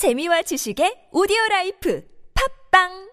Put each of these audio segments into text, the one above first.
재미와 지식의 오디오 라이프. 팝빵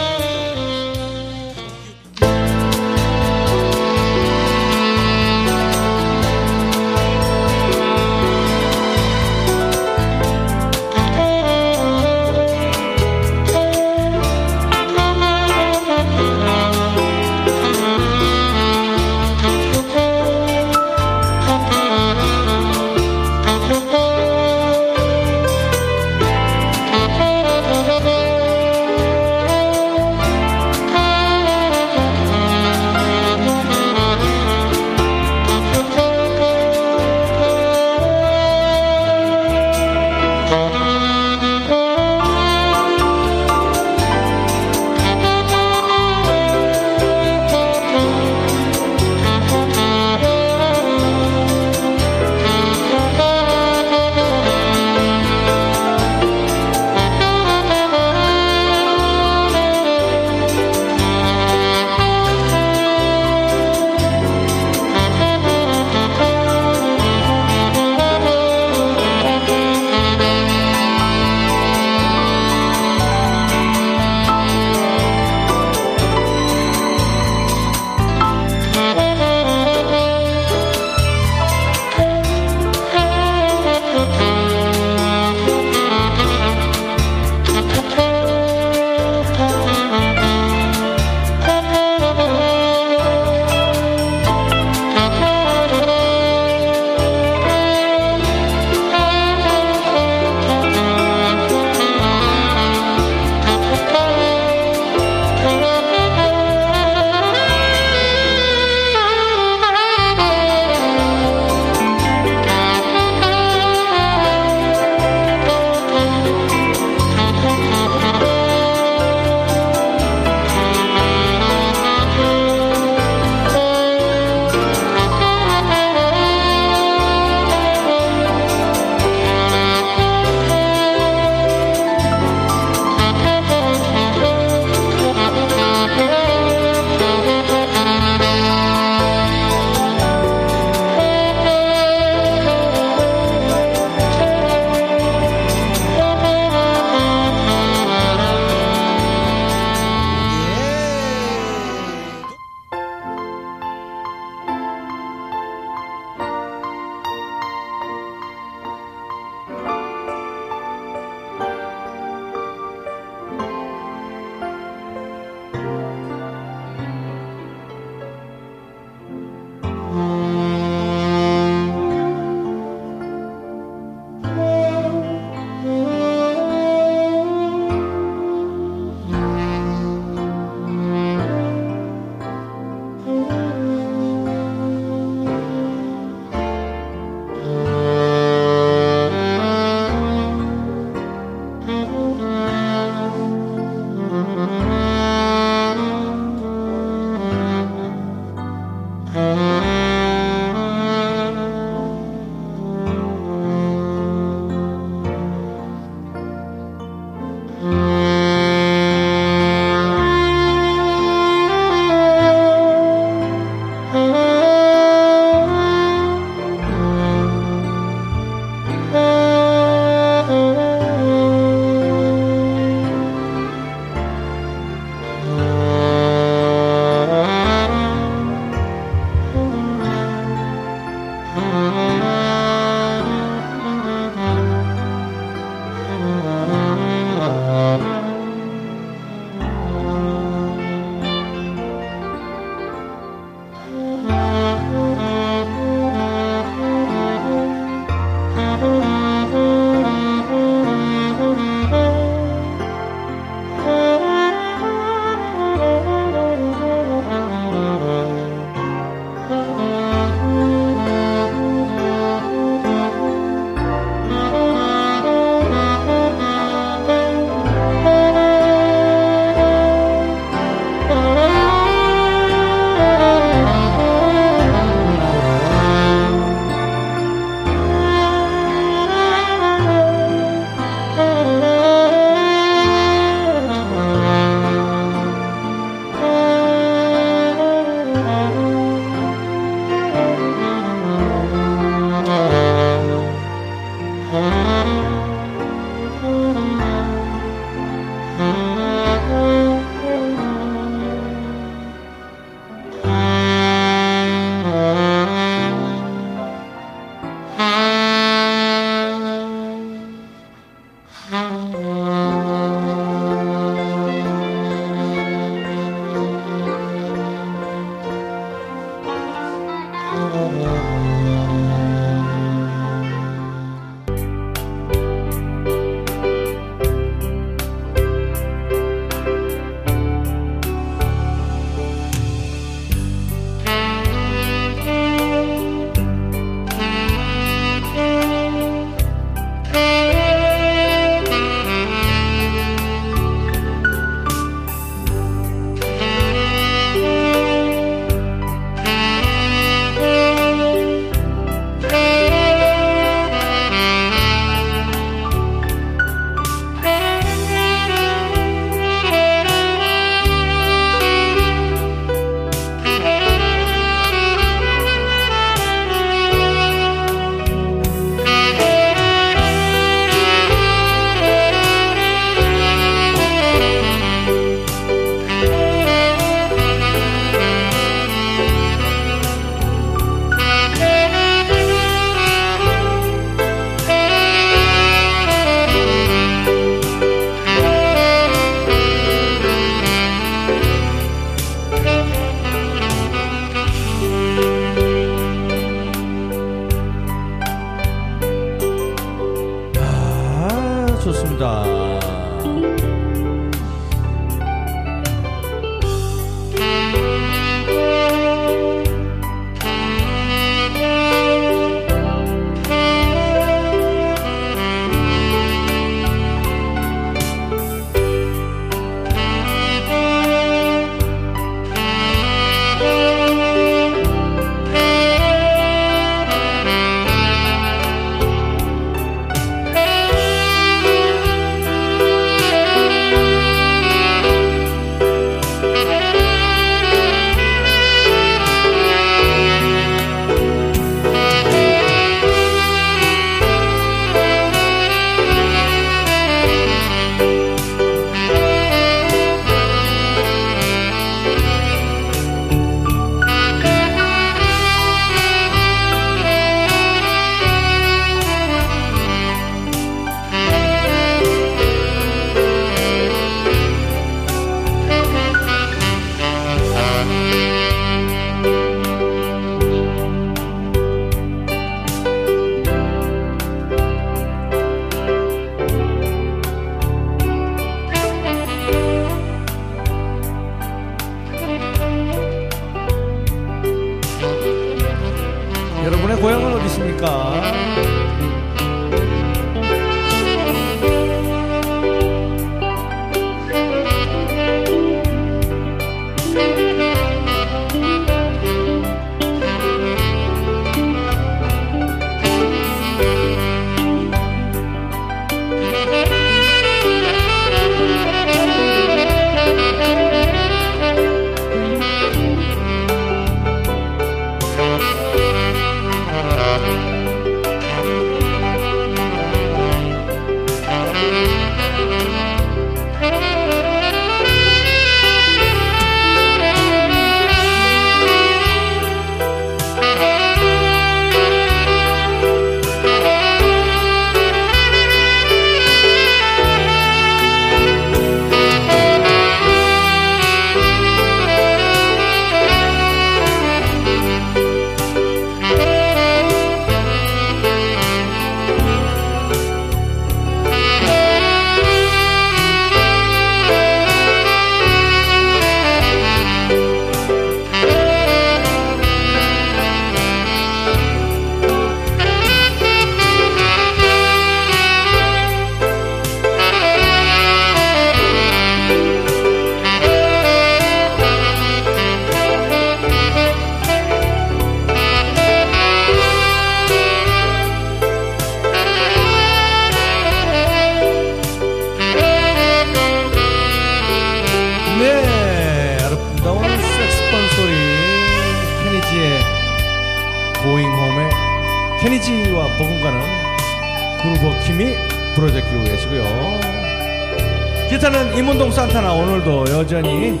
이문동 산타나 오늘도 여전히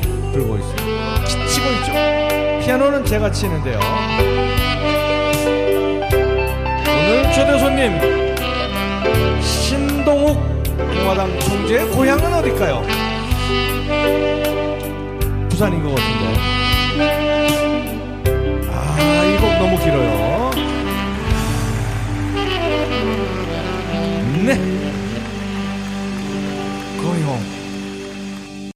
있습니다. 치- 치고 있죠. 피아노는 제가 치는데요. 오늘 초대 손님 신동욱 공화당 총재의 고향은 어딜까요? 부산인 것 같은데. 아, 이 곡 너무 길어요. 네.